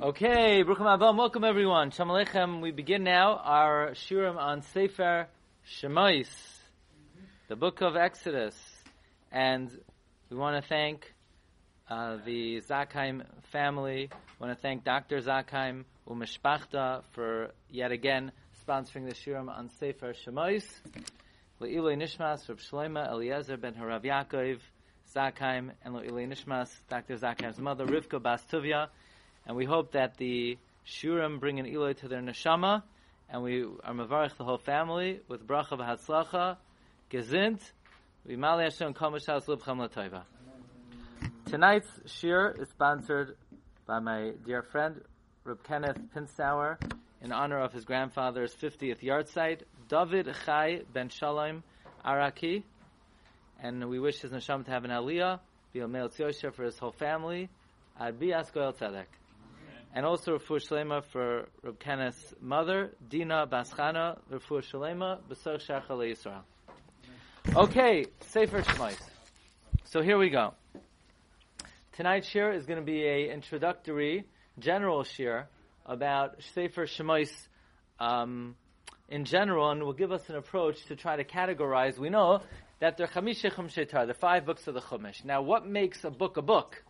Okay, Bruchim Abam, welcome everyone. Shalom Aleichem. We begin now our Shurim on Sefer Shemais, the book of Exodus. And we want to thank uh, the Zakheim family. We want to thank Dr. Zakheim Umeshpachta for yet again sponsoring the Shurim on Sefer Shemais. Le'iloi Nishmas, Reb Shloima Eliezer ben Harav Yaakov, Zakheim, and Le'iloi Nishmas, Dr. Zakheim's mother, Rivka Bas Tuvia. And we hope that the Shurim bring an Eloi to their neshama, and we are mavarich the whole family with bracha v'hatzlacha, gezint, v'imali Hashem kol mishas libchem l'toiva. Tonight's shir is sponsored by my dear friend, Reb Kenneth Pinsauer, in honor of his grandfather's 50th yahrzeit, David Chai ben Shalom Araki, and we wish his neshama to have an aliyah, be a male for his whole family, Ad Bias Goel Tzedek and also Rafur Shalema for Reb Kenneth's mother, Dina Baschana, Rafur Shalema, Besar Shecha Yisrael. Okay, Sefer Shemais. So here we go. Tonight's shir is going to be a introductory, general shir about Sefer Shemais um, in general, and will give us an approach to try to categorize. We know that there are Chamisha Chumshetar, the five books of the Chumash. Now, what makes a book a book?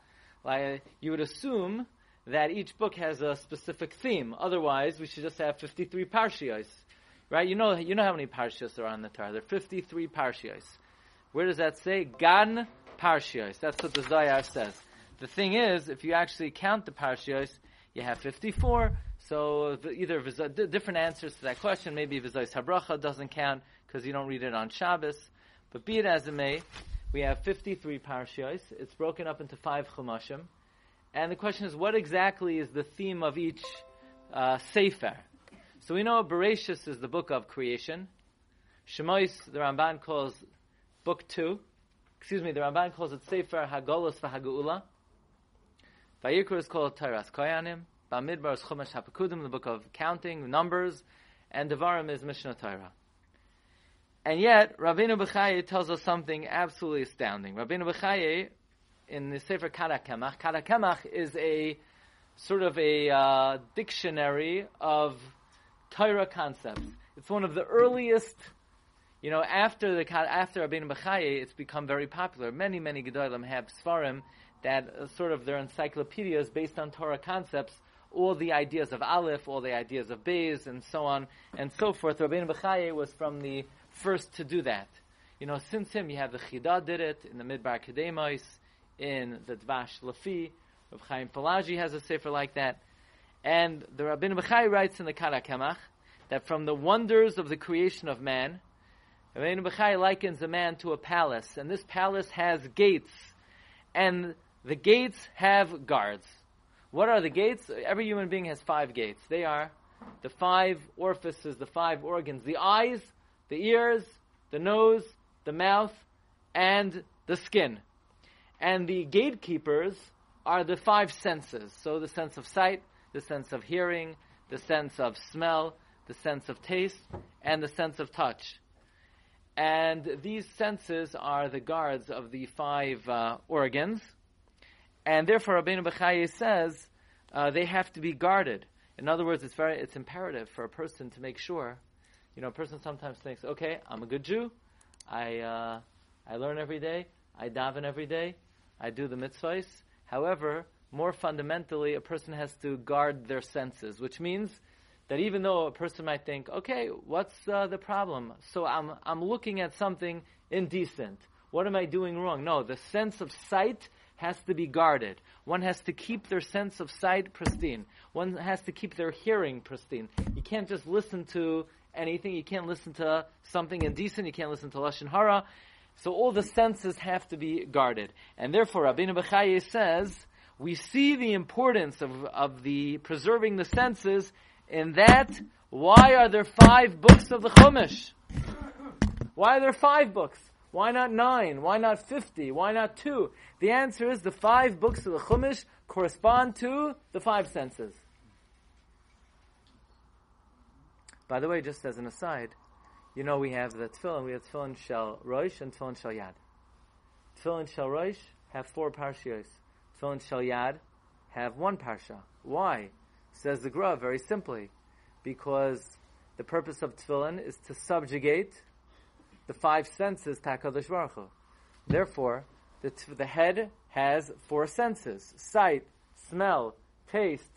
Like you would assume that each book has a specific theme. Otherwise, we should just have 53 parshios. Right? You know, you know how many parshios are on the Torah. There are 53 parshios. Where does that say? Gan parshios. That's what the Zayar says. The thing is, if you actually count the parshios, you have 54. So either different answers to that question. Maybe Vizayis Habracha doesn't count because you don't read it on Shabbos. But be it as it may, we have 53 parshios. It's broken up into five chumashim. And the question is, what exactly is the theme of each uh, sefer? So we know Bereshis is the book of creation. Shemais, the Ramban calls book two. Excuse me, the Ramban calls it Sefer Hagolus v'Hageula. Vayikra is called Tairas Koyanim. Bamidbar is Chumash HaPekudim, the book of counting, numbers. And Devarim is Mishnah Torah. And yet, Rabbeinu Bechaye tells us something absolutely astounding. Rabbeinu Bechaye in the Sefer Karakemach. Karakemach is a sort of a uh, dictionary of Torah concepts. It's one of the earliest, you know, after the after Rabbeinu Bechaye, it's become very popular. Many, many Gedolim have Sfarim that uh, sort of their encyclopedias based on Torah concepts, all the ideas of Aleph, all the ideas of Beis, and so on and so forth. Rabbeinu Bechaye was from the first to do that. You know, since him, you have the Chida did it in the Midbar Kedemos, in the Dvash Lafi. Rav Chaim Palaji has a sefer like that. And the Rabbeinu Bechai writes in the Karakemach that from the wonders of the creation of man, Rabbeinu Bechai likens a man to a palace, and this palace has gates, and the gates have guards. What are the gates? Every human being has five gates. They are the five orifices, the five organs, the eyes, the ears, the nose, the mouth, and the skin. And the gatekeepers are the five senses. So the sense of sight, the sense of hearing, the sense of smell, the sense of taste, and the sense of touch. And these senses are the guards of the five uh, organs. And therefore, Rabbeinu Bechaye says uh, they have to be guarded. In other words, it's very it's imperative for a person to make sure. You know, a person sometimes thinks, okay, I'm a good Jew. I uh, I learn every day. I daven every day. I do the mitzvahs. However, more fundamentally, a person has to guard their senses, which means that even though a person might think, okay, what's uh, the problem? So I'm, I'm looking at something indecent. What am I doing wrong? No, the sense of sight has to be guarded. One has to keep their sense of sight pristine. One has to keep their hearing pristine. You can't just listen to anything. You can't listen to something indecent. You can't listen to Lashon Hara. So all the senses have to be guarded. And therefore, Rabbeinu Bechaye says, we see the importance of, of the preserving the senses in that, why are there five books of the Chumash? Why are there five books? Why not nine? Why not fifty? Why not two? The answer is the five books of the Chumash correspond to the five senses. By the way, just as an aside, you know we have the tefillin, we have tefillin shel roish and tefillin shel yad. Tefillin shel roish have four parshios. Tefillin shel yad have one parsha. Why? Says the Gra very simply, because the purpose of tefillin is to subjugate the five senses to Baruch Hu. Therefore, the, t- the head has four senses: sight, smell, taste,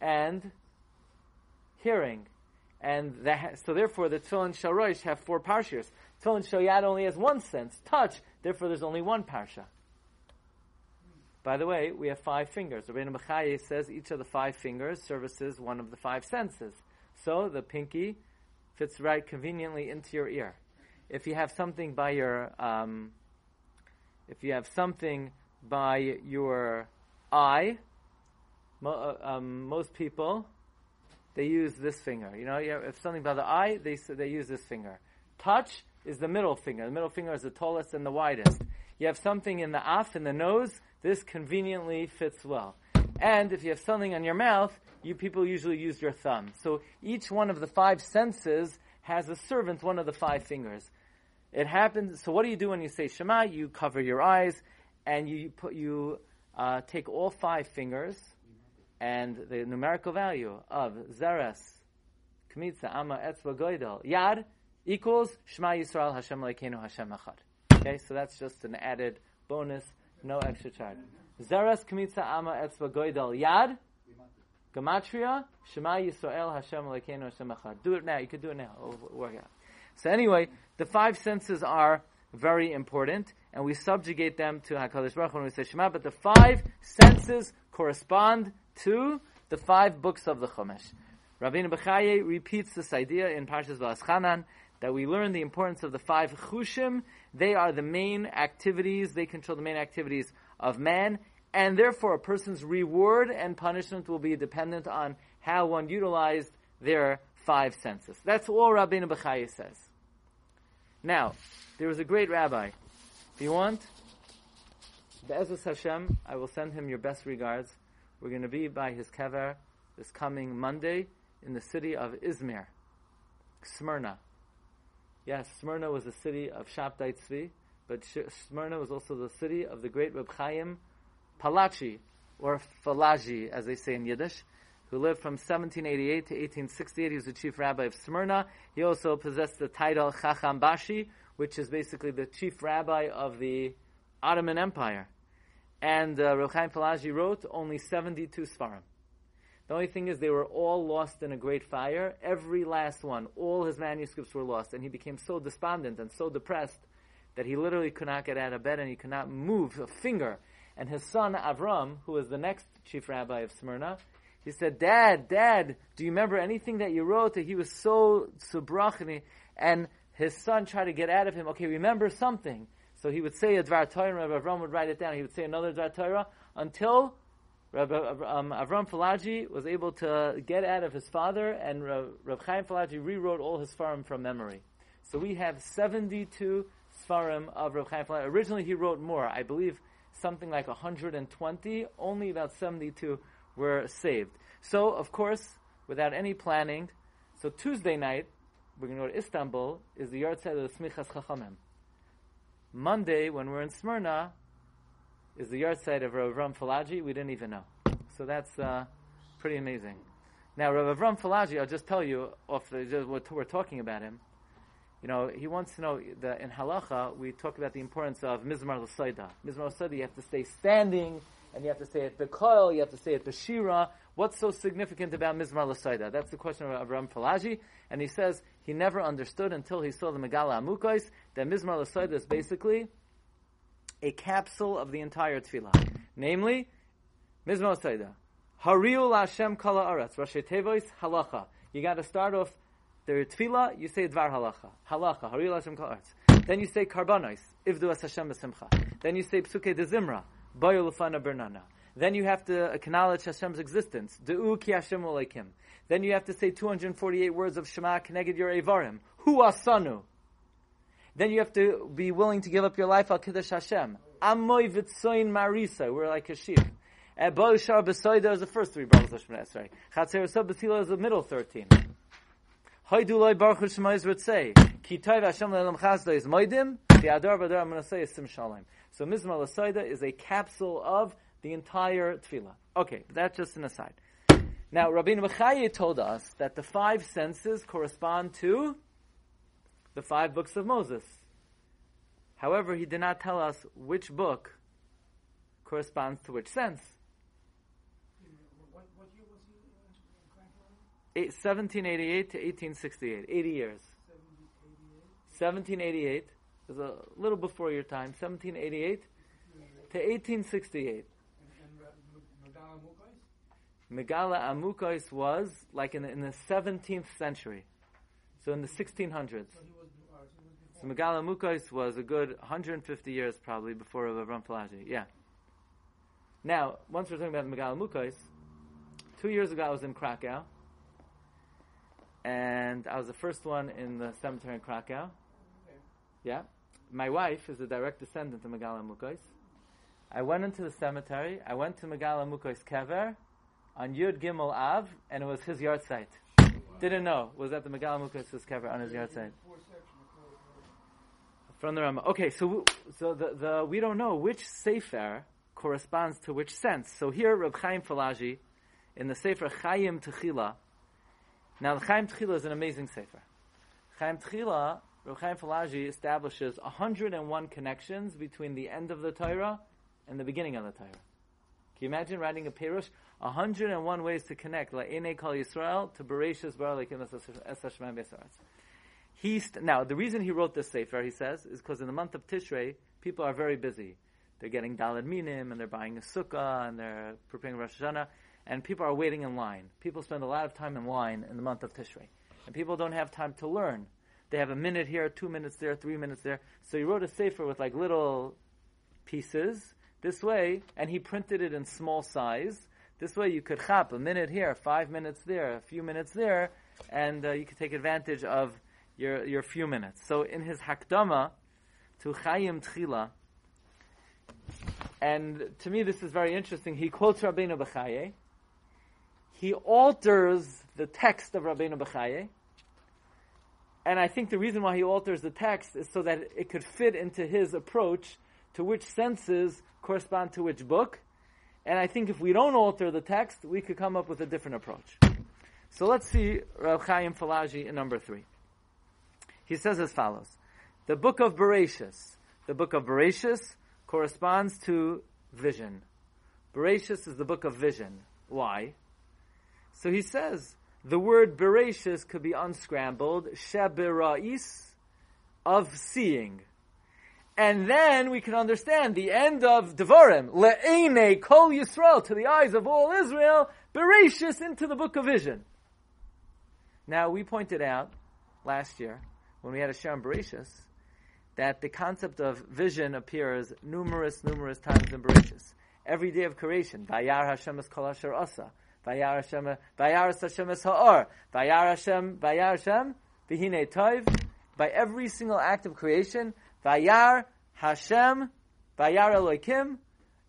and hearing. And that, so therefore the Tefillin Sharosh have four parshas. Tefillin Shoyad only has one sense, touch. Therefore there's only one parsha. By the way, we have five fingers. Rabbeinu Bechaye says each of the five fingers services one of the five senses. So the pinky fits right conveniently into your ear. If you have something by your, um, if you have something by your eye, mo- uh, um, most people they use this finger. You know, if something by the eye, they they use this finger. Touch is the middle finger. The middle finger is the tallest and the widest. You have something in the af, in the nose, this conveniently fits well. And if you have something on your mouth, you people usually use your thumb. So each one of the five senses has a servant, one of the five fingers. It happens. So what do you do when you say Shema? You cover your eyes, and you put you uh, take all five fingers and the numerical value of Zeres, Kmitza, Amma, Etzba, Goidel, Yad equals Shema Yisrael Hashem Lekeinu Hashem Echad. Okay, so that's just an added bonus, no extra charge. Zeres, Kmitza, Amma, Etzba, Goidel, Yad, Gematria, Shema Yisrael Hashem Lekeinu Hashem Echad. Do it now. You could do it now. It'll work out. So anyway, the five senses are very important, and we subjugate them to Hakadosh Baruch when we say Shema. But the five senses correspond to the five books of the Chumash. Rabbeinu Bechaye repeats this idea in Parshas Va'aschanan that we learn the importance of the five chushim. They are the main activities, they control the main activities of man, and therefore a person's reward and punishment will be dependent on how one utilized their five senses. That's all Rabbeinu Bechaye says. Now, there was a great rabbi. If you want, Be'ezus Hashem, I will send him your best regards. We're going to be by his kever this coming Monday in the city of Izmir, Smyrna. Yes, Smyrna was the city of Shabtai Tzvi, but Smyrna was also the city of the great Reb Chaim Palachi, or Falaji, as they say in Yiddish, who lived from 1788 to 1868. He was the chief rabbi of Smyrna. He also possessed the title Chacham Bashi, which is basically the chief rabbi of the Ottoman Empire. And uh, Palaji wrote only 72 Svarim. The only thing is they were all lost in a great fire. Every last one, all his manuscripts were lost, and he became so despondent and so depressed that he literally could not get out of bed and he could not move a finger. And his son Avram, who was the next chief rabbi of Smyrna, he said, "Dad, Dad, do you remember anything that you wrote?" That he was so subrachni, and his son tried to get out of him. Okay, remember something. So he would say a Dvar Torah, and Rabbi Avram would write it down. He would say another Dvar Torah until Rabbi um, Avram Falaji was able to get out of his father, and Rabbi Chaim Falaji rewrote all his Sfarim from memory. So we have 72 Sfarim of Rabbi Chaim Falaji. Originally he wrote more. I believe something like 120. Only about 72 were saved. So, of course, without any planning, so Tuesday night, we're going to go to Istanbul, is the yahrzeit of the Smichas Chachamim. Monday, when we're in Smyrna, is the yahrzeit of Rav Avram Falaji. We didn't even know. So that's uh, pretty amazing. Now, Rav Avram Falaji, I'll just tell you, off the, just what we're talking about him. You know, he wants to know that in halacha we talk about the importance of mizmar l'saida. Mizmar l'saida, you have to stay standing, and you have to say it bekoil, you have to say it beshira. What's so significant about mizmar l'saida? That's the question of Avram Falaji, and he says he never understood until he saw the Megala Amukais that mizmar l'saida is basically a capsule of the entire tefillah. Namely, mizmar l'saida. Hariul Hashem kala aretz. Rashi Tevois halacha. You got to start off the tefillah, you say dvar halacha. Halacha. Hariul Hashem kala aretz. Then you say karbanos. Ivdu as Hashem b'simcha. Then you say psuke de zimra. Bayu lefana bernana. Then you have to acknowledge Hashem's existence. De'u ki Hashem. Then you have to say 248 words of Shema Keneged your Evarim. Hu asanu. Then you have to be willing to give up your life al Kiddush Hashem. Amoy vitzoin marisa. We're like a sheep. Ebo shar besoida is the first three brothers of Shemini Esrei. Chatzer sub besila is the middle thirteen. Hoidu loy baruch Shema Yisrael Ki toiv Hashem le'elam chazda is moidim. The adar to say is sim shalom. So Mizmar Lasaida is a capsule of the entire tefillah. Okay, that's just an aside. Now, Rabbi Bechaye told us that the five senses correspond to the five books of Moses. However, he did not tell us which book corresponds to which sense. What, what year was he uh. Eight, 1788 to 1868, 80 years. 1788 is a little before your time, 1788 to 1868. And, and uh, Megala Mukais? Megala Amukos was like in the, in the 17th century, so in the 1600s. So so Megala Amukos was a good 150 years probably before Avram Falaji. Yeah. Now, once we're talking about Megala Amukos, two years ago I was in Krakow, and I was the first one in the cemetery in Krakow. Yeah. My wife is a direct descendant of Megala Mukos. I went into the cemetery. I went to Megala Mukos Kever on Yud Gimel Av, and it was his yahrzeit. Didn't know. Was at the Megala Mukos Kever on his yahrzeit. Four section, four, four. From the Rama. Okay, so so the, the we don't know which sefer corresponds to which sense. So here, Reb Chaim Falaji, in the sefer Chaim Techila. Now, the Chaim Techila is an amazing sefer. Chaim Techila, Reb Chaim Falaji establishes 101 connections between the end of the Torah and the beginning of the Torah. Can you imagine writing a Perush? 101 ways to connect La'ene Kal Yisrael to Bereshis Bar Lekim Es Hashemem Besaretz. He st- now the reason he wrote this sefer, he says, is because in the month of Tishrei, people are very busy. They're getting Dalad Minim and they're buying a sukkah and they're preparing Rosh Hashanah, and people are waiting in line. People spend a lot of time in line in the month of Tishrei, and people don't have time to learn. They have a minute here, two minutes there, three minutes there. So he wrote a sefer with like little pieces this way, and he printed it in small size. This way, you could chop a minute here, five minutes there, a few minutes there, and uh, you could take advantage of your your few minutes. So in his Hakdama to Chaim Tchila, and to me this is very interesting. He quotes Rabbeinu Bechaye. He alters the text of Rabbeinu Bechaye. And I think the reason why he alters the text is so that it could fit into his approach to which senses correspond to which book. And I think if we don't alter the text, we could come up with a different approach. So let's see Rav Chaim Falaji in number three. He says as follows: The book of Bereshis, the book of Bereshis corresponds to vision. Bereshis is the book of vision. Why? So he says the word Bereshis could be unscrambled, Sheberais, of seeing. And then we can understand the end of Devarim, Le'ene Kol Yisrael, to the eyes of all Israel, Bereshis into the book of vision. Now, we pointed out last year, when we had a Shem Bereshis, that the concept of vision appears numerous, numerous times in Bereshis. Every day of creation, Vayar Hashem es kol asher asa, Vayar Hashem, Vayar Hashem es ha'or, Vayar Hashem, Vayar Hashem, Vihine Toiv, by every single act of creation, Vayar Hashem, Vayar Elokim,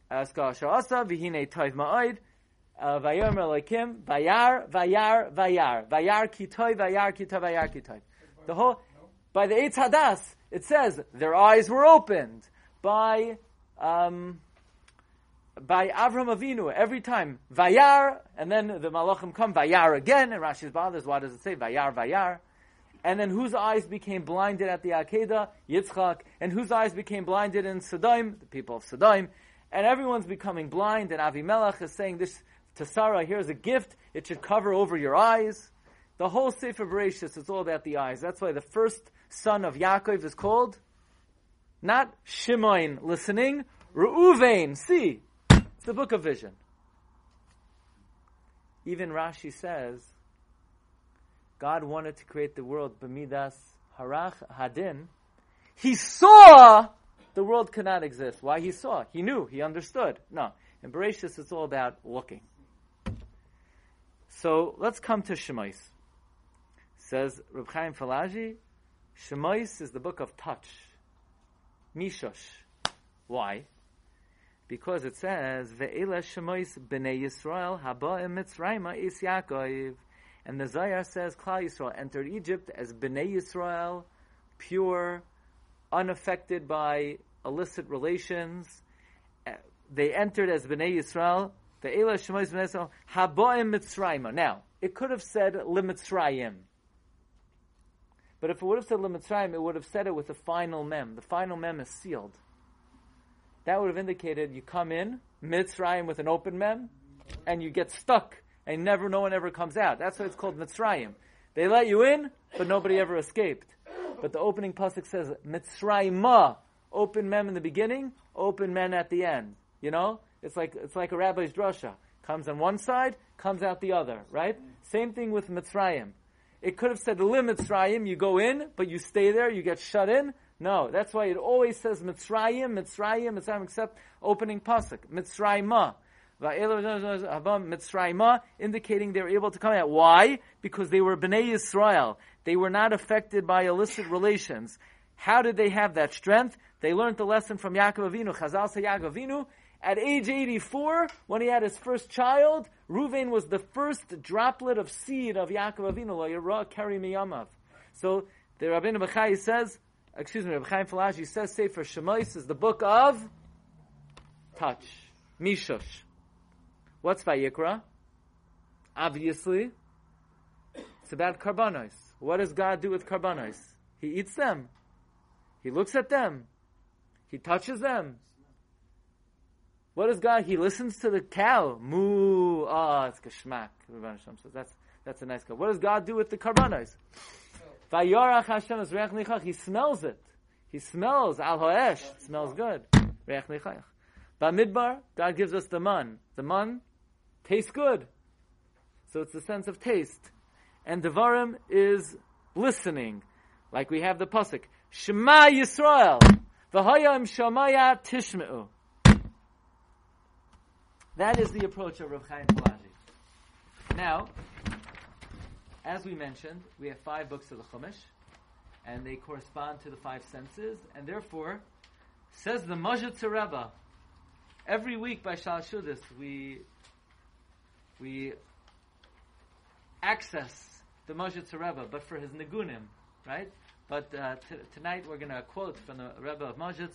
es kol asher asa, Vihine Toiv ma'oid, uh, Vayomer Elokim, Vayar, Vayar, Vayar, Vayar Kitoy, Vayar Kitoy, Vayar Kitoy. The whole, by the Eitz Hadas, it says their eyes were opened. By, um, by Avram Avinu, every time, Vayar, and then the Malachim come, Vayar again, and Rashi's bothers, why does it say Vayar, Vayar? And then whose eyes became blinded at the Akedah? Yitzchak. And whose eyes became blinded in Sodom? The people of Sodom. And everyone's becoming blind, and Avimelech is saying this to Sarah, here's a gift, it should cover over your eyes. The whole Sefer Bereshis is all about the eyes. That's why the first son of Yaakov is called not Shimon, listening, Reuven, see. It's the book of vision. Even Rashi says, God wanted to create the world b'midas harach hadin. He saw the world could not exist. Why he saw? He knew. He understood. No. In Bereshis, it's all about looking. So let's come to Shemais. Says Reb Chaim Falaji, Shemais is the book of touch. Mishosh. Why? Because it says, Ve'ela Shemais b'nei Yisrael haba'im Mitzrayma is Yaakov. And the Zayar says, Klal Yisrael entered Egypt as b'nei Yisrael, pure, unaffected by illicit relations. They entered as b'nei Yisrael The Ela Shemois B'nei Haboim Mitzrayim. Now, it could have said Limitzrayim. But if it would have said Limitzrayim, it would have said it with the final mem. The final mem is sealed. That would have indicated you come in, Mitzrayim with an open mem, and you get stuck, and never, no one ever comes out. That's why it's called Mitzrayim. They let you in, but nobody ever escaped. But the opening pasuk says Mitzrayimah, open mem in the beginning, open mem at the end. You know, it's like it's like a rabbi's drasha. Comes on one side, comes out the other. Right? Same thing with Mitzrayim. It could have said Lim Mitzrayim, you go in, but you stay there, you get shut in. No, that's why it always says Mitzrayim, Mitzrayim, Mitzrayim, except opening pasuk. Mitzrayimah, indicating they were able to come out. Why? Because they were Bnei Yisrael. They were not affected by illicit relations. How did they have that strength? They learned the lesson from Yaakov Avinu. Chazal say Yaakov Avinu, at age 84, when he had his first child, Ruvain was the first droplet of seed of Yaakov Avinu, lo keri miyamav. So, the Rabbeinu Bechai says, excuse me, Rabbi Chaim Falaji says, Sefer Shemais is the book of touch. Mishush. What's Vayikra? Obviously, it's about karbanos. What does God do with karbanos? He eats them. He looks at them. He touches them. What does God? He listens to the cow. Moo. Ah, oh, it's kashmak. that's that's a nice cow. What does God do with the karbanos? Vayarach Hashem is reach. He smells it. He smells al hoesh. Smells good. Reach nichach. Bamidbar, God gives us the man. The man tastes good. So it's the sense of taste. And Devarim is listening. Like we have the pasuk. Shema Yisrael. V'hayam shamaya tishme'u. That is the approach of Rav Chaim Pelagi. Now, as we mentioned, we have five books of the Chumash, and they correspond to the five senses, and therefore, says the Majid Rebbe, every week by Shal Shudis, we we access the Majid Rebbe, but for his Nigunim, right? But uh, t- tonight we're going to quote from the Rebbe of Majid.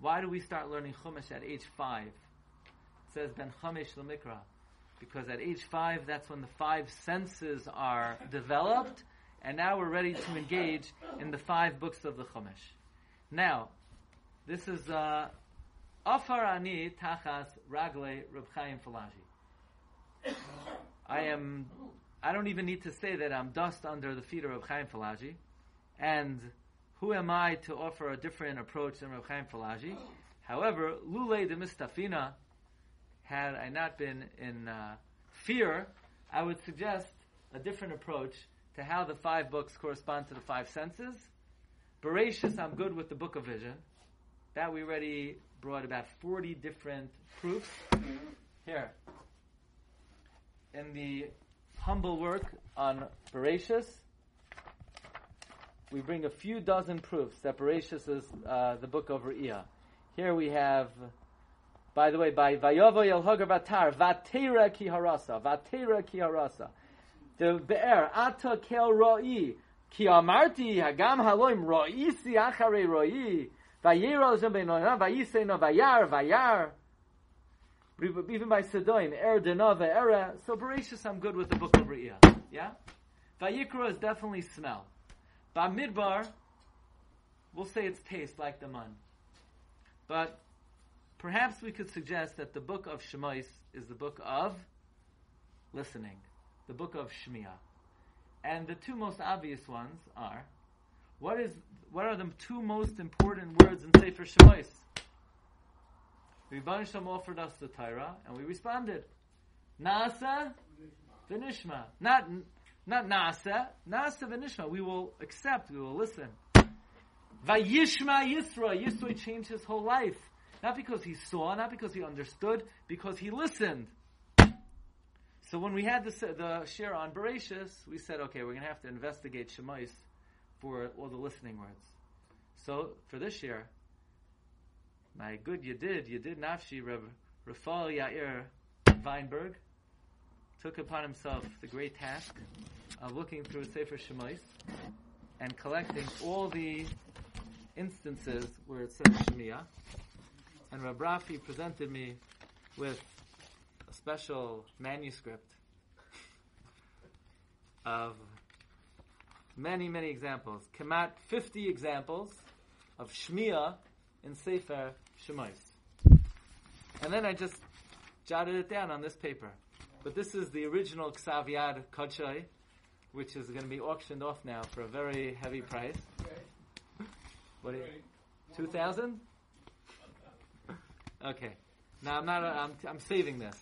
Why do we start learning Chumash at age five? Says Ben Chamish Lemikra. Because at age five, that's when the five senses are developed, and now we're ready to engage in the five books of the Chumash. Now, this is uh, Afar Ani Tachas Ragle Reb Chaim Falaji. I am. I don't even need to say that I'm dust under the feet of Reb Chaim Falaji, and who am I to offer a different approach than Reb Chaim Falaji? However, Lule de Mistafina had I not been in uh, fear, I would suggest a different approach to how the five books correspond to the five senses. Bereshis, I'm good with the book of vision. That we already brought about 40 different proofs. Here, in the humble work on Bereshis, we bring a few dozen proofs that is uh, the book of Re'iyah. Here we have by the way, by Vayovo Yel Hogar Vatar, Vatera Ki Harasa, Vatera Ki Harasa. The Be'er, Ata Kel Ro'i, Ki Amarti, Hagam Haloim, Ro'i Si Achare Ro'i, Vayero Zem Benoina, Vayise No Vayar, Vayar. Even by Sedoim, Er Denova Era. So Bereshis, I'm good with the book of Re'iyah. Yeah? Vayikra is definitely smell. Bamidbar, we'll say it's taste like the man. But Perhaps we could suggest that the book of Shemais is the book of listening, the book of Shmiya. And the two most obvious ones are what is what are the two most important words in Sefer Shemais? Rebbeinu Shalom offered us the Torah, and we responded. Nasa v'nishma. Not not nasa, nasa v'nishma. We will accept. We will listen. Vayishma Yisra. Yisra changed his whole life. Not because he saw, not because he understood, because he listened. So when we had the, the share on Bereshis, we said, okay, we're going to have to investigate Shemais for all the listening words. So for this year, my good you did, you did Nafshi Reb Rafal Yair Weinberg took upon himself the great task of looking through Sefer Shemais and collecting all the instances where it says Shemiah and Rabrafi presented me with a special manuscript of many, many examples. Kamat 50 examples of Shmiya in Sefer Shemais. And then I just jotted it down on this paper. But this is the original Ksav Yad Kachai, which is going to be auctioned off now for a very heavy price. What? Two thousand? Okay. Now I'm not. I'm, I'm saving this,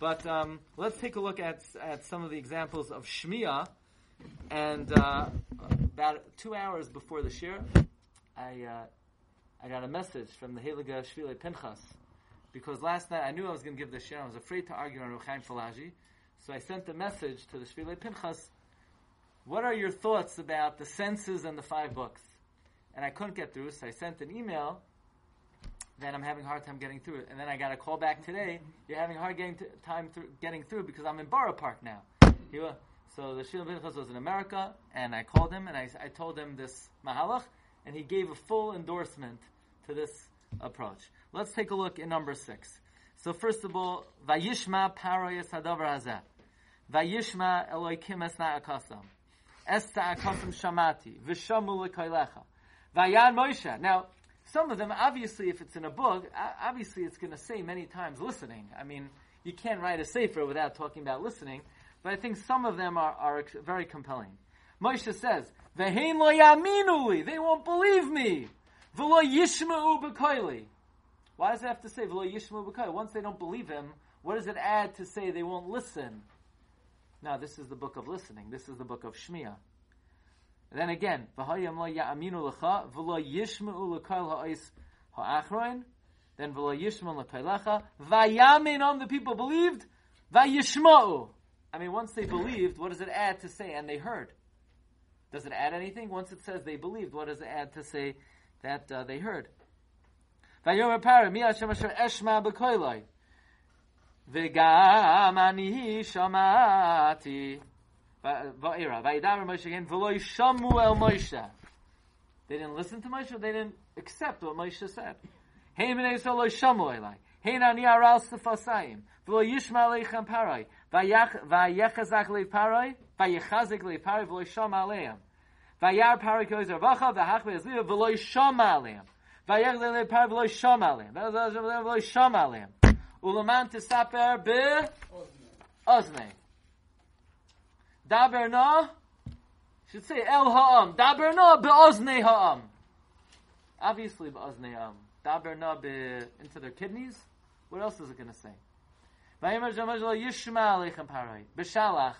but um, let's take a look at at some of the examples of shmiya. And uh, about two hours before the shir, I uh, I got a message from the Heliga Shvile Pinchas because last night I knew I was going to give the shir. I was afraid to argue on Ruchaim Falaji, so I sent a message to the Shvile Pinchas. What are your thoughts about the senses and the five books? And I couldn't get through, so I sent an email that I'm having a hard time getting through it. And then I got a call back today. You're having a hard getting time through, getting through because I'm in Borough Park now. So the Shil Pinchas was in America, and I called him and I, I told him this mahalach, and he gave a full endorsement to this approach. Let's take a look in number six. So first of all, Vayishma Paroyas Hadavar Hazeh. Vayishma Eloikim Esna Akasam. Esta Akasam Shamati. Vishamu Lekoilecha. Vayan Moshe. Now, some of them, obviously, if it's in a book, obviously it's going to say many times listening. I mean, you can't write a sefer without talking about listening, but I think some of them are, are very compelling. Moshe says, "Vehein lo yaminu li," they won't believe me. V'lo b'koili. Why does it have to say v'lo b'koili? Once they don't believe him, what does it add to say they won't listen? Now, this is the book of listening. This is the book of Then again, v'hayam lo ya'aminu lecha, v'lo yishma'u l'kol ha'is ha'achroin, then v'lo yishma'u l'kailecha, v'yamin on the people believed, v'yishma'u. I mean, once they believed, what does it add to say, and they heard? Does it add anything? Once it says they believed, what does it add to say that uh, they heard? Vayomer para, mi Hashem asher eshma b'koilai. V'gam ani shamati. Va'ira. Vayidaber Moshe again. V'lo yishamu el Moshe. They didn't listen to Moshe. They didn't accept what Moshe said. Hey b'nei Yisrael lo yishamu elai. Hey nani aral sefasayim. V'lo yishma aleichem parai. Vayechazak le parai. Vayechazik le parai. V'lo yishama aleim. Vayar parai koiz arvacha. V'hach ve'ezliya. V'lo yishama aleim. Vayech le parai. V'lo yishama aleim. V'lo yishama aleim. Ulaman tisaper be oznei. Daber na, should say el ha'am. Daber na be'oznei ha'am. Obviously be'oznei ha'am. Daber na be into their kidneys. What else is it going to say? Vayimer lo yishma aleichem parai. B'shalach.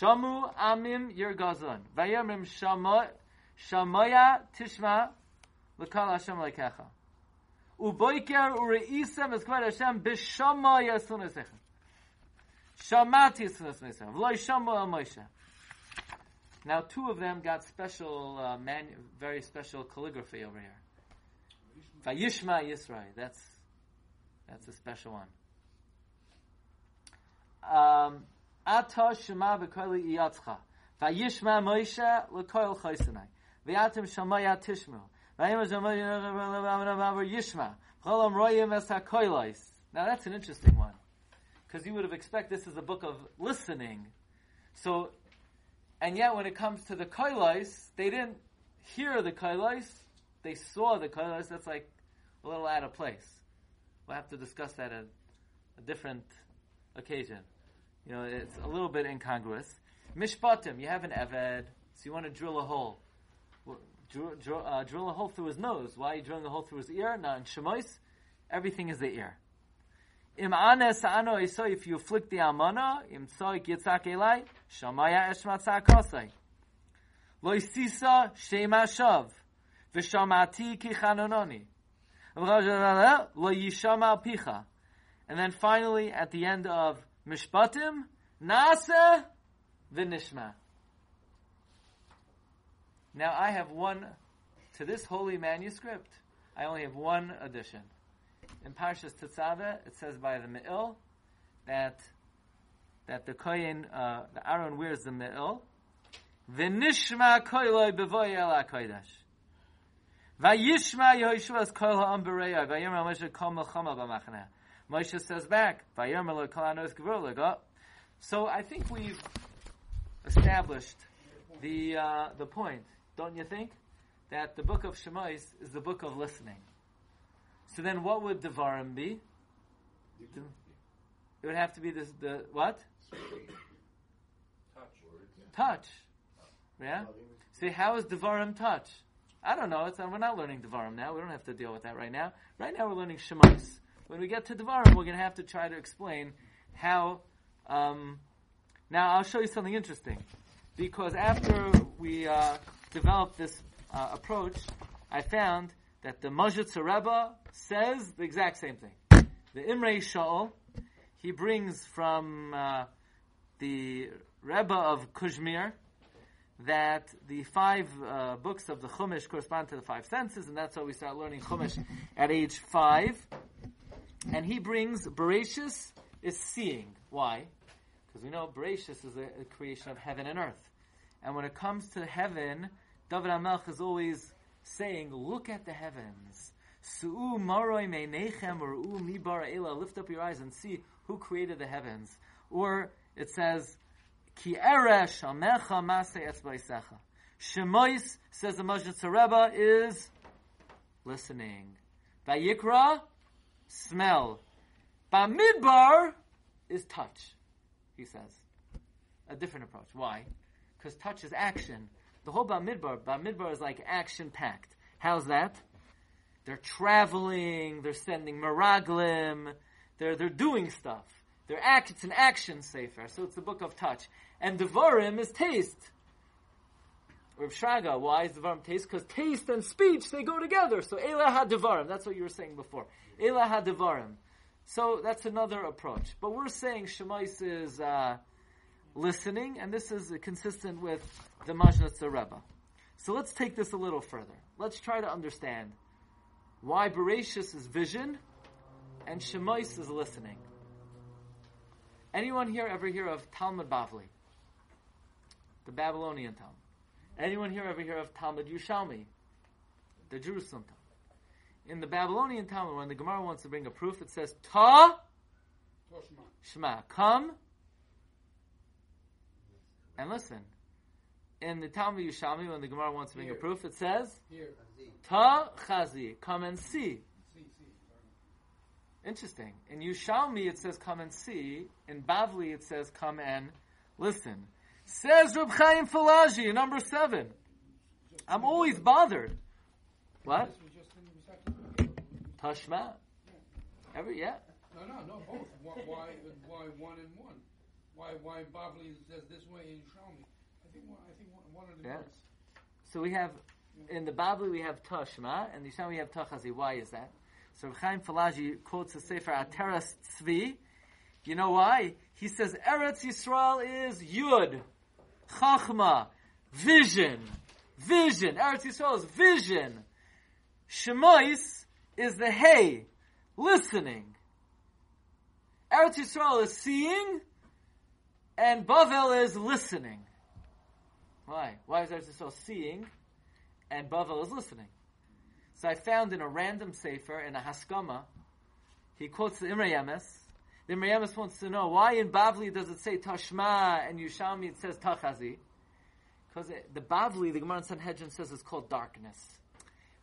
Shamu amim yirgazon. Vayomrim shamo- shamoya tishma l'kal Hashem lekecha. Uboiker ureisem es kvar Hashem b'shamoya sunesechem. Shamati el Moshe. Now, two of them got special, uh, man, very special calligraphy over here. Vayishma Yisrael. That's that's a special one. Um, Ata shema b'koili iyatzcha. Vayishma Moshe l'koil chaysenai. V'yatim shamaya tishmu. Vayim. Now that's an interesting one. Because you would have expected this is a book of listening. So, and yet when it comes to the koilais, they didn't hear the koilais. They saw the koilais. That's like a little out of place. We'll have to discuss that at a different occasion. You know, it's a little bit incongruous. Mishpatim, you have an Eved, so you want to drill a hole. Drill, drill, uh, drill a hole through his nose. Why are you drilling a hole through his ear? Not in Shemois, everything is the ear. Im anes ano iso, if you afflict the amana, im tzoik yitzak elai, shamaya eshmatzah kosai. Lo isisa shema shav, v'shamati ki chanononi. Lo yishama picha. And then finally, at the end of Mishpatim, Nasa v'nishma. Now I have one, to this holy manuscript, I only have one addition. In Parshas Tetzaveh, it says by the Me'il that that the Kohen, uh, the Aaron wears the Me'il. V'nishma koiloi bevoy el HaKodesh. Vayishma Yehoshua es kol ha'am bereya. Vayim Ramesha kol melchama b'machaneh. Moshe says back, "Vayomer lekalanos gevur So I think we've established the uh, the point, don't you think? That the book of Shemais is the book of listening. So then, what would Devarim be? It would have to be this, the what? Touch. Yeah. See, how is Devarim touch? I don't know. It's, we're not learning Devarim now. We don't have to deal with that right now. Right now, we're learning Shemais. When we get to Devarim, we're going to have to try to explain how. Um, now, I'll show you something interesting because after we uh, developed this uh, approach, I found that the Majid Rebbe says the exact same thing. The Imre Shaul, he brings from uh, the Rebbe of Kuzmir that the five uh, books of the Chumash correspond to the five senses, and that's how we start learning Chumash at age five. And he brings Bereshis is seeing. Why? Because we know Bereshis is a, a, creation of heaven and earth. And when it comes to heaven, David HaMelech is always saying, look at the heavens. Su'u maroi meinechem or u mibar. Lift up your eyes and see who created the heavens. Or it says, Ki eresh amecha mase etzbaisecha. Shemois, says the Majid Rebbe, is listening. Vayikra, smell. Bamidbar is touch he says. A different approach. Why? Because touch is action. The whole Bamidbar, Bamidbar is like action packed. How's that? They're traveling, they're sending Miraglim, they're, they're doing stuff. They're act, it's an action sefer, so it's the book of touch. And Devarim is taste. Rav Shraga, why is Devarim taste? Because taste and speech, they go together. So Elah ha-Devarim, that's what you were saying before. Elah ha-Devarim. So that's another approach. But we're saying Shemais is uh, listening, and this is consistent with the Majnatz Rebbe. So let's take this a little further. Let's try to understand why Bereshis is vision and Shemais is listening. Anyone here ever hear of Talmud Bavli? The Babylonian Talmud. Anyone here ever hear of Talmud Yushalmi? The Jerusalem Talmud in the Babylonian Talmud, when the Gemara wants to bring a proof, it says Ta Shema. Come and listen. In the Talmud Yushalmi, when the Gemara wants to bring Here. a proof, it says Ta Chazi. Come and see. Interesting. In Yushalmi, it says come and see. In Bavli, it says come and listen. Says Reb Chaim Falaji, number seven. I'm always bothered. What? Tashma. Every yeah. No, no, no, both. Why, why, why one and one? Why, why Bavli says this way in Shalmi? I think one, I think one, one of the yeah. words. So we have in the Bavli we have Tashma, and the Yisham we have Tachazi. Why is that? So Chaim Falaji quotes the Sefer Ateras Tzvi. You know why? He says Eretz Yisrael is Yud, Chachma, vision, vision. Eretz Yisrael is vision. Shemois is the hey, listening. Eretz Yisrael is seeing, and Bavel is listening. Why? Why is Eretz Yisrael seeing, and Bavel is listening? So I found in a random sefer, in a Haskama, he quotes the Imre Yemes. The Imre Yemes wants to know, why in Bavli does it say Tashma, and Yushami it says Tachazi? Because the Bavli, the Gemara in Sanhedrin says it's called darkness.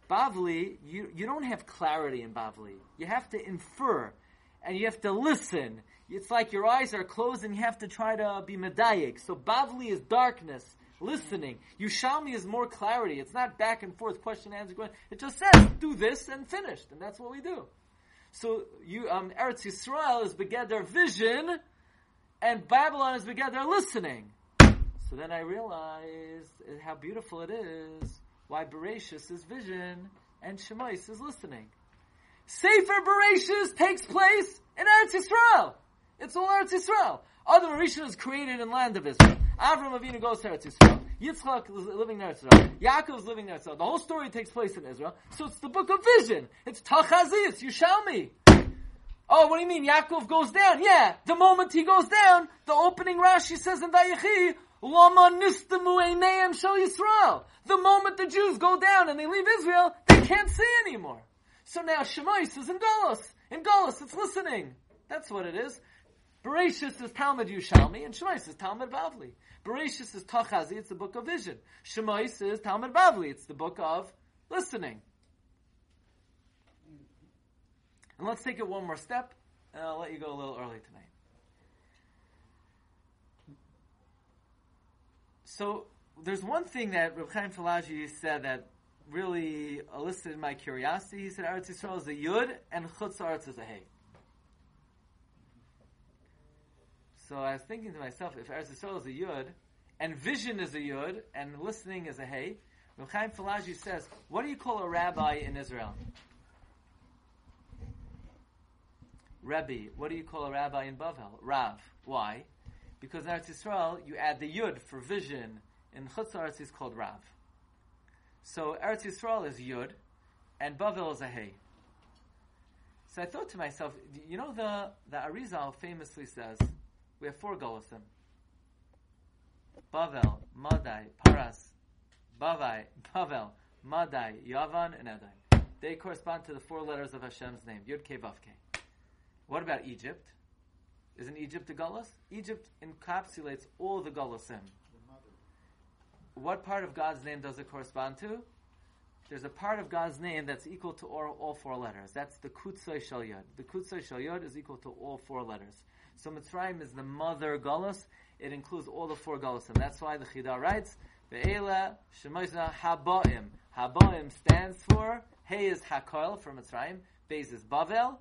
Bavli, you, you don't have clarity in Bavli. You have to infer and you have to listen. It's like your eyes are closed and you have to try to be medayik. So Bavli is darkness, listening. Yushalmi is more clarity. It's not back and forth, question, answer, question. It just says, do this and finished. And that's what we do. So you, um, Eretz Yisrael is begeder vision and Babylon is begeder listening. So then I realized how beautiful it is why Bereshis is vision and Shemais is listening. Sefer Bereshis takes place in Eretz Yisrael. It's all Eretz Yisrael. Adam Rishon is created in land of Israel. Avram Avinu goes to Eretz Yisrael. Yitzchak is living in Eretz Yisrael. Yaakov is living in Eretz Yisrael. The whole story takes place in Israel. So it's the book of vision. It's Tachazi. It's Yushalmi. Oh, what do you mean? Yaakov goes down. Yeah, the moment he goes down, the opening Rashi says in Vayechi, Lama nistamu eineim shel Yisrael. The moment the Jews go down and they leave Israel, they can't see anymore. So now Shemais is in Golos. In Golos, it's listening. That's what it is. Bereshis is Talmud Yushalmi, and Shemais is Talmud Bavli. Bereshis is Tachazi, it's the book of vision. Shemais is Talmud Bavli, it's the book of listening. And let's take it one more step, and I'll let you go a little early tonight. So, there's one thing that Reb Chaim Falaji said that really elicited my curiosity. He said Eretz Yisrael is a Yud and Chutz Eretz is a Hey. So I was thinking to myself, if Eretz Yisrael is a Yud, and vision is a Yud, and listening is a Hey, Reb Chaim Falaji says, what do you call a rabbi in Israel? Rebbe. What do you call a rabbi in Bavel? Rav. Why? Because in Eretz Yisrael, you add the Yud for vision. In Chutz Eretz, is called Rav. So Eretz Yisrael is Yud, and Bavel is a Hey. So I thought to myself, you know the the Arizal famously says we have four Golosim. Bavel, Madai, Paras, Bavai, Bavel, Madai, Yavan, and Edai. They correspond to the four letters of Hashem's name, Yud Ke Vav Ke. What about Egypt? Isn't Egypt a Golos? Egypt encapsulates all the Golosim what part of God's name does it correspond to? There's a part of God's name that's equal to all, all four letters. That's the Kutzai Shal Yod. The Kutzai Shal Yod is equal to all four letters. So Mitzrayim is the mother Golos. It includes all the four Golos. And that's why the Chidah writes, Ve'ela Shemoisna Haboim. Haboim stands for, Hey is Hakol for Mitzrayim, Beis is Bavel,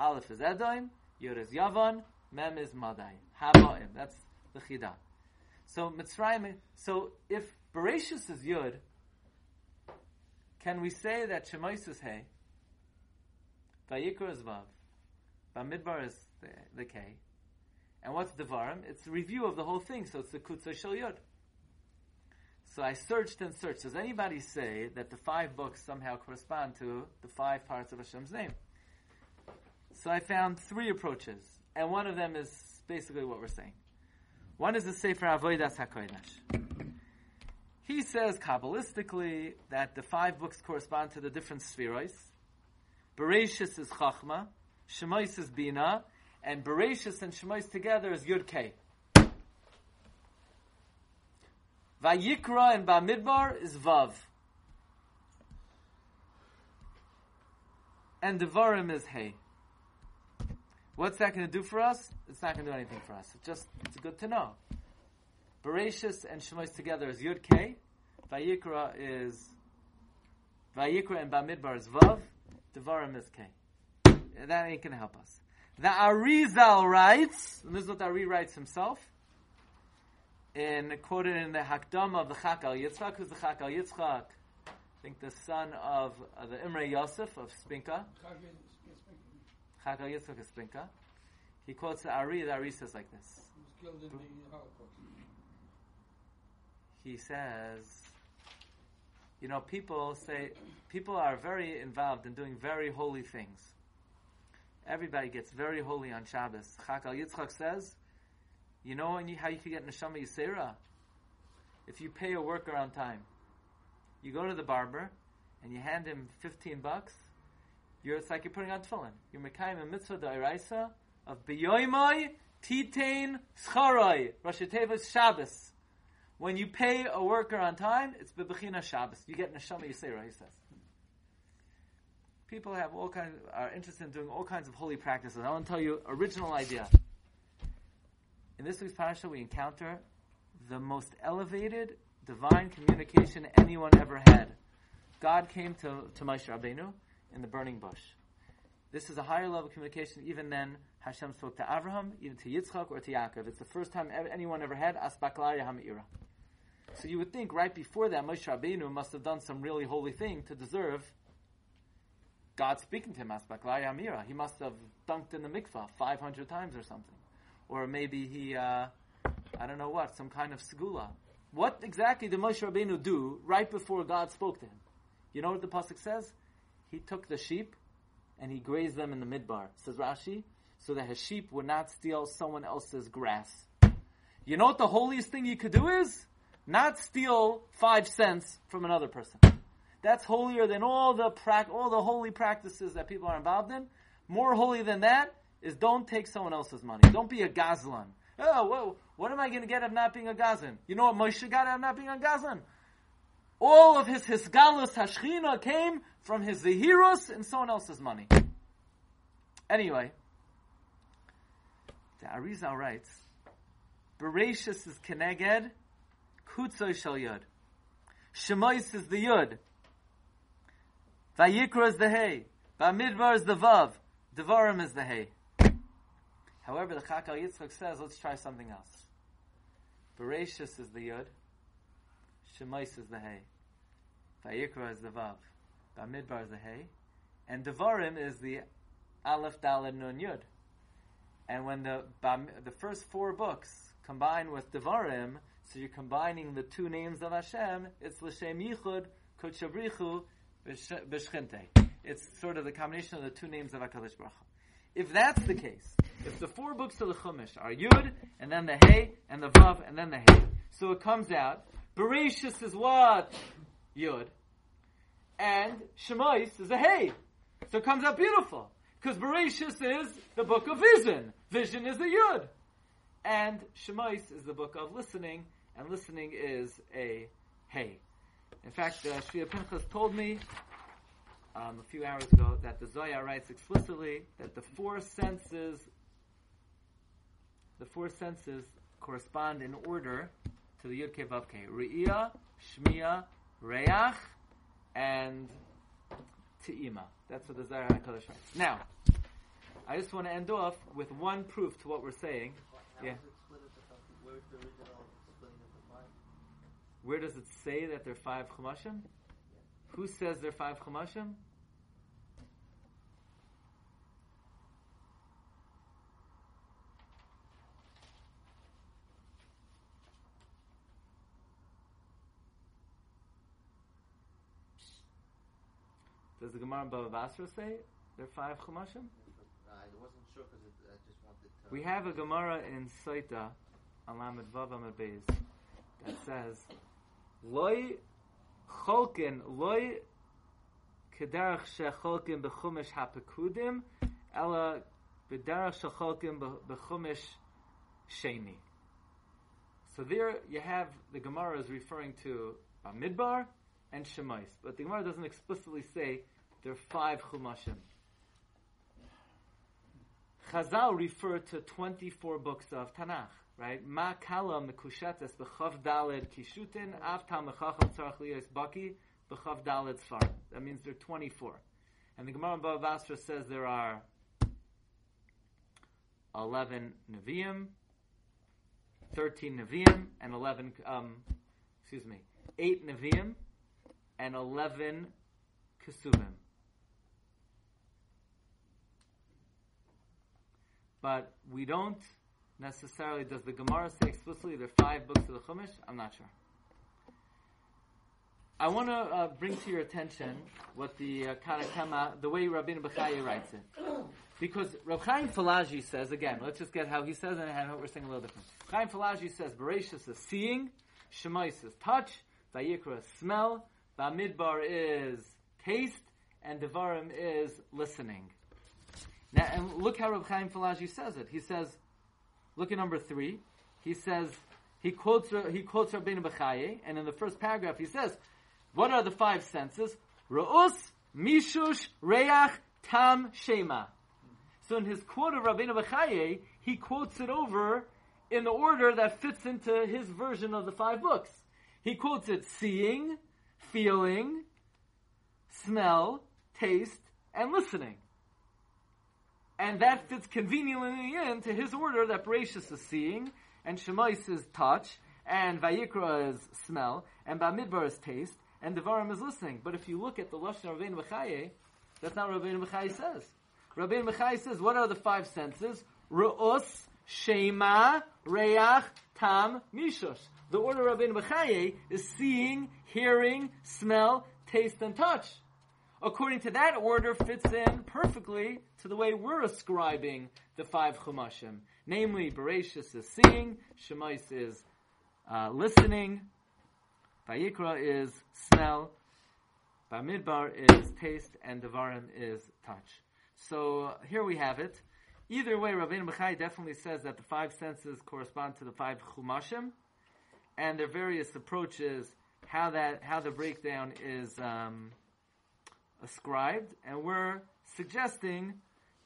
Aleph is Edom, Yod is Yavan, Mem is Madai. Habaim. That's the Chidah. So Mitzrayim. So if Bereshis is Yud, can we say that Shemais is Hey? Vayikra is Vav. Bamidbar is the, the K. And what's the Devarim? It's a review of the whole thing, so it's the Kutzah Shel. So I searched and searched. Does anybody say that the five books somehow correspond to the five parts of Hashem's name? So I found three approaches, and one of them is basically what we're saying. One is the Sefer Avodas HaKodesh. He says Kabbalistically that the five books correspond to the different spheroids. Bereshis is Chachma, Shemais is Bina, and Bereshis and Shemais together is Yud. Vayikra and Bamidbar is Vav. And Devarim is Hey. What's that going to do for us? It's not going to do anything for us. It's just, it's good to know. Bereshis and Shemos together is Yud K. Vayikra is, Vayikra and Bamidbar is Vav. Devarim is K. That ain't to help us. The Arizal writes, and this is what Ari writes himself, in quoted in the Hakdam of the Chakal Yitzchak, who's the Chakal Yitzchak? I think the son of uh, the Imre Yosef of Spinka. Chakal Yitzchak of Spinka. He quotes the Ari, the Ari says like this. He was killed in the Holocaust. He says, you know, people say, people are very involved in doing very holy things. Everybody gets very holy on Shabbos. Chakal Yitzchak says, you know how you can get Neshama Yisera? If you pay a worker on time. You go to the barber, and you hand him 15 bucks, you're, it's like you're putting on tefillin. You're Mekayim a mitzvah da'iraisa of Beyoimai Titain Scharoi, Rosh Shabbos. When you pay a worker on time, it's Bebechina Shabbos. You get Neshama Yisera, he says. People have all kinds, are interested in doing all kinds of holy practices. I want to tell you original idea. In this week's parasha, we encounter the most elevated divine communication anyone ever had. God came to, to Moshe Rabbeinu in the burning bush. This is a higher level of communication even than Hashem spoke to Avraham, even to Yitzchak or to Yaakov. It's the first time anyone ever had Asbaklaya Hamira. So you would think right before that Moshe Rabbeinu must have done some really holy thing to deserve God speaking to him Asbaklaya Hamira. He must have dunked in the mikvah 500 times or something. Or maybe he, uh, I don't know what, some kind of segula. What exactly did Moshe Rabbeinu do right before God spoke to him? You know what the pasuk says? He took the sheep and he grazed them in the midbar. Says Rashi, so that his sheep would not steal someone else's grass. You know what the holiest thing you could do is? Not steal five cents from another person. That's holier than all the pra- all the holy practices that people are involved in. more holy than that is don't take someone else's money. Don't be a gazlan. Oh, whoa, what am I going to get of not being a gazlan? You know what Moshe got out of not being a gazlan? All of his hisgalus hashchina came from his zehirus and someone else's money. Anyway, the Arizal writes, Bereshis is keneged, kutzoy shal yud. Shemois is the yud. Vayikra is the hay. Bamidbar is the vav. Devarim is the hay. However, the Chakal Yitzchak says, let's try something else. Bereshis is the yud. Shemais is the hay. Vayikra is the vav. Bamidbar is the hay. And Devarim is the Aleph Daled Nun Yud. And when the the first four books combine with Devarim, so you're combining the two names of Hashem, it's L'Shem Yichud, Kutshabrichu, B'Shchinte. It's sort of the combination of the two names of HaKadosh Baruch If that's the case, if the four books of the Chumash are Yud, and then the Hey, and the Vav, and then the Hey, so it comes out, Bereshis is what? Yud. And Shemais is a Hey. So it comes out beautiful. Because Bereshis is the book of vision. Vision is the Yud. And Shemais is the book of listening, and listening is a Hey. In fact, uh, Shvia Pinchas told me um, a few hours ago that the Zohar writes explicitly that the four senses, the four senses correspond in order to the Yud Ke Vav Ke. Shmiya, Reach, and Te'ima. That's what the Zohar HaKadosh writes. Now, I just want to end off with one proof to what we're saying. Yeah. Where does it say that there are five chumashim? Who says there are five chumashim? Does the Gemara in Bava Basra say there are five chumashim? Uh, I wasn't sure because I just wanted to. We have a Gemara in Saita, Alamed Vav Amud Beis, that says, Loi cholkin, loi kedarach shecholkin bechumish hapekudim, ela bedarach shecholkin bechumish sheni. So there you have, the Gemara is referring to Midbar and Shemais, but the Gemara doesn't explicitly say there are five chumashim. Chazal refer to 24 books of Tanakh, right? Ma kala mekushetes b'chav daled kishutin av tam mechacham tzarach liyos baki b'chav daled sfar. That means there are 24. And the Gemara in Bava Basra says there are 11 Nevi'im, 13 Nevi'im, and 11, um, excuse me, 8 Nevi'im, and 11 Kesuvim. but we don't necessarily. Does the Gemara say explicitly there are five books of the Chumash? I'm not sure. I want to uh, bring to your attention what the uh, Kad HaKemach, the way Rabbi Bechaya writes it. Because Rav Chaim Falaji says, again, let's just get how he says it and what we're saying a little different. Chaim Falaji says, Bereshis is seeing, Shemais is touch, Vayikra is smell, Bamidbar is taste, and Devarim is listening. Now, and look how Reb Chaim Falaji says it. He says, look at number three. He says, he quotes, he quotes Rabbeinu Bechaye, and in the first paragraph he says, what are the five senses? Ra'us, Mishush, Reach, Tam, Shema. So in his quote of Rabbeinu Bechaye, he quotes it over in the order that fits into his version of the five books. He quotes it seeing, feeling, smell, taste, and listening. And that fits conveniently into his order that Bereshis is seeing, and Shemais is touch, and Vayikra is smell, and Bamidbar is taste, and Devarim is listening. But if you look at the Lashon of Bechaye, that's not what Rabbeinu Bechaye says. Rabbeinu Bechaye says, what are the five senses? Ru'us, Shema, Reach, Tam, Mishush. The order of Rabbeinu Bechaye is seeing, hearing, smell, taste, and touch according to that order, fits in perfectly to the way we're ascribing the five chumashim. Namely, Bereshis is seeing, Shemais is uh, listening, Vayikra is smell, Bamidbar is taste, and Devarim is touch. So here we have it. Either way, Rabbeinu Bechai definitely says that the five senses correspond to the five chumashim, and there are various approaches how that how the breakdown is um, ascribed, and we're suggesting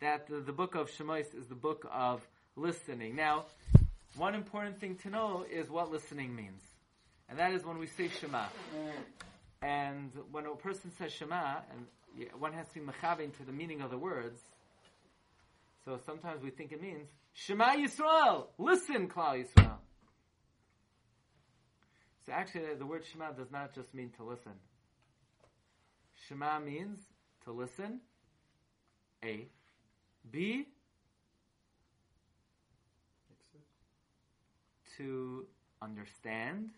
that the, the book of Shemais is the book of listening. Now, one important thing to know is what listening means, and that is when we say Shema. And when a person says Shema, and one has to be mechavein to the meaning of the words. So sometimes we think it means Shema Yisrael, listen, Klal Yisrael. So actually, the word Shema does not just mean to listen. Shema means to listen. A. B. To understand.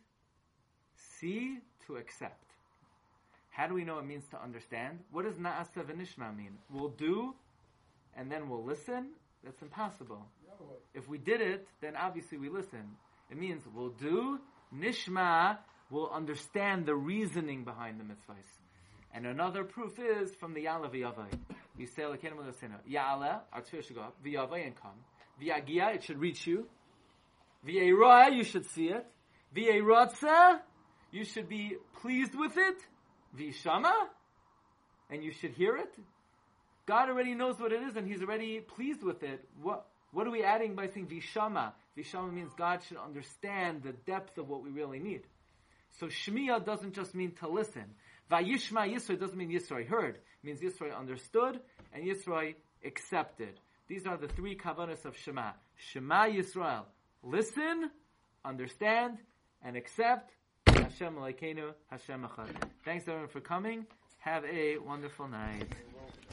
C. To accept. How do we know it means to understand? What does na'asa v'nishma mean? We'll do, and then we'll listen? That's impossible. If we did it, then obviously we listen. It means we'll do, nishma, we'll understand the reasoning behind the mitzvahs. And another proof is from the Ya'ala v'yavai. You say, Ya'ala, our tefillah should go up, v'yavai and come. V'yagia, it should reach you. V'yeroa, you should see it. V'yeratza, you should be pleased with it. Vishama, and you should hear it. God already knows what it is, and He's already pleased with it. What what are we adding by saying Vishama? Vishama means God should understand the depth of what we really need. So Shmiya doesn't just mean to listen. Vayishma Yisroi doesn't mean Yisroi heard. It means Yisroi understood and Yisroi accepted. These are the three kavanas of Shema. Shema Yisrael. Listen, understand, and accept. Hashem Elokeinu, Hashem Echad. Thanks everyone for coming. Have a wonderful night.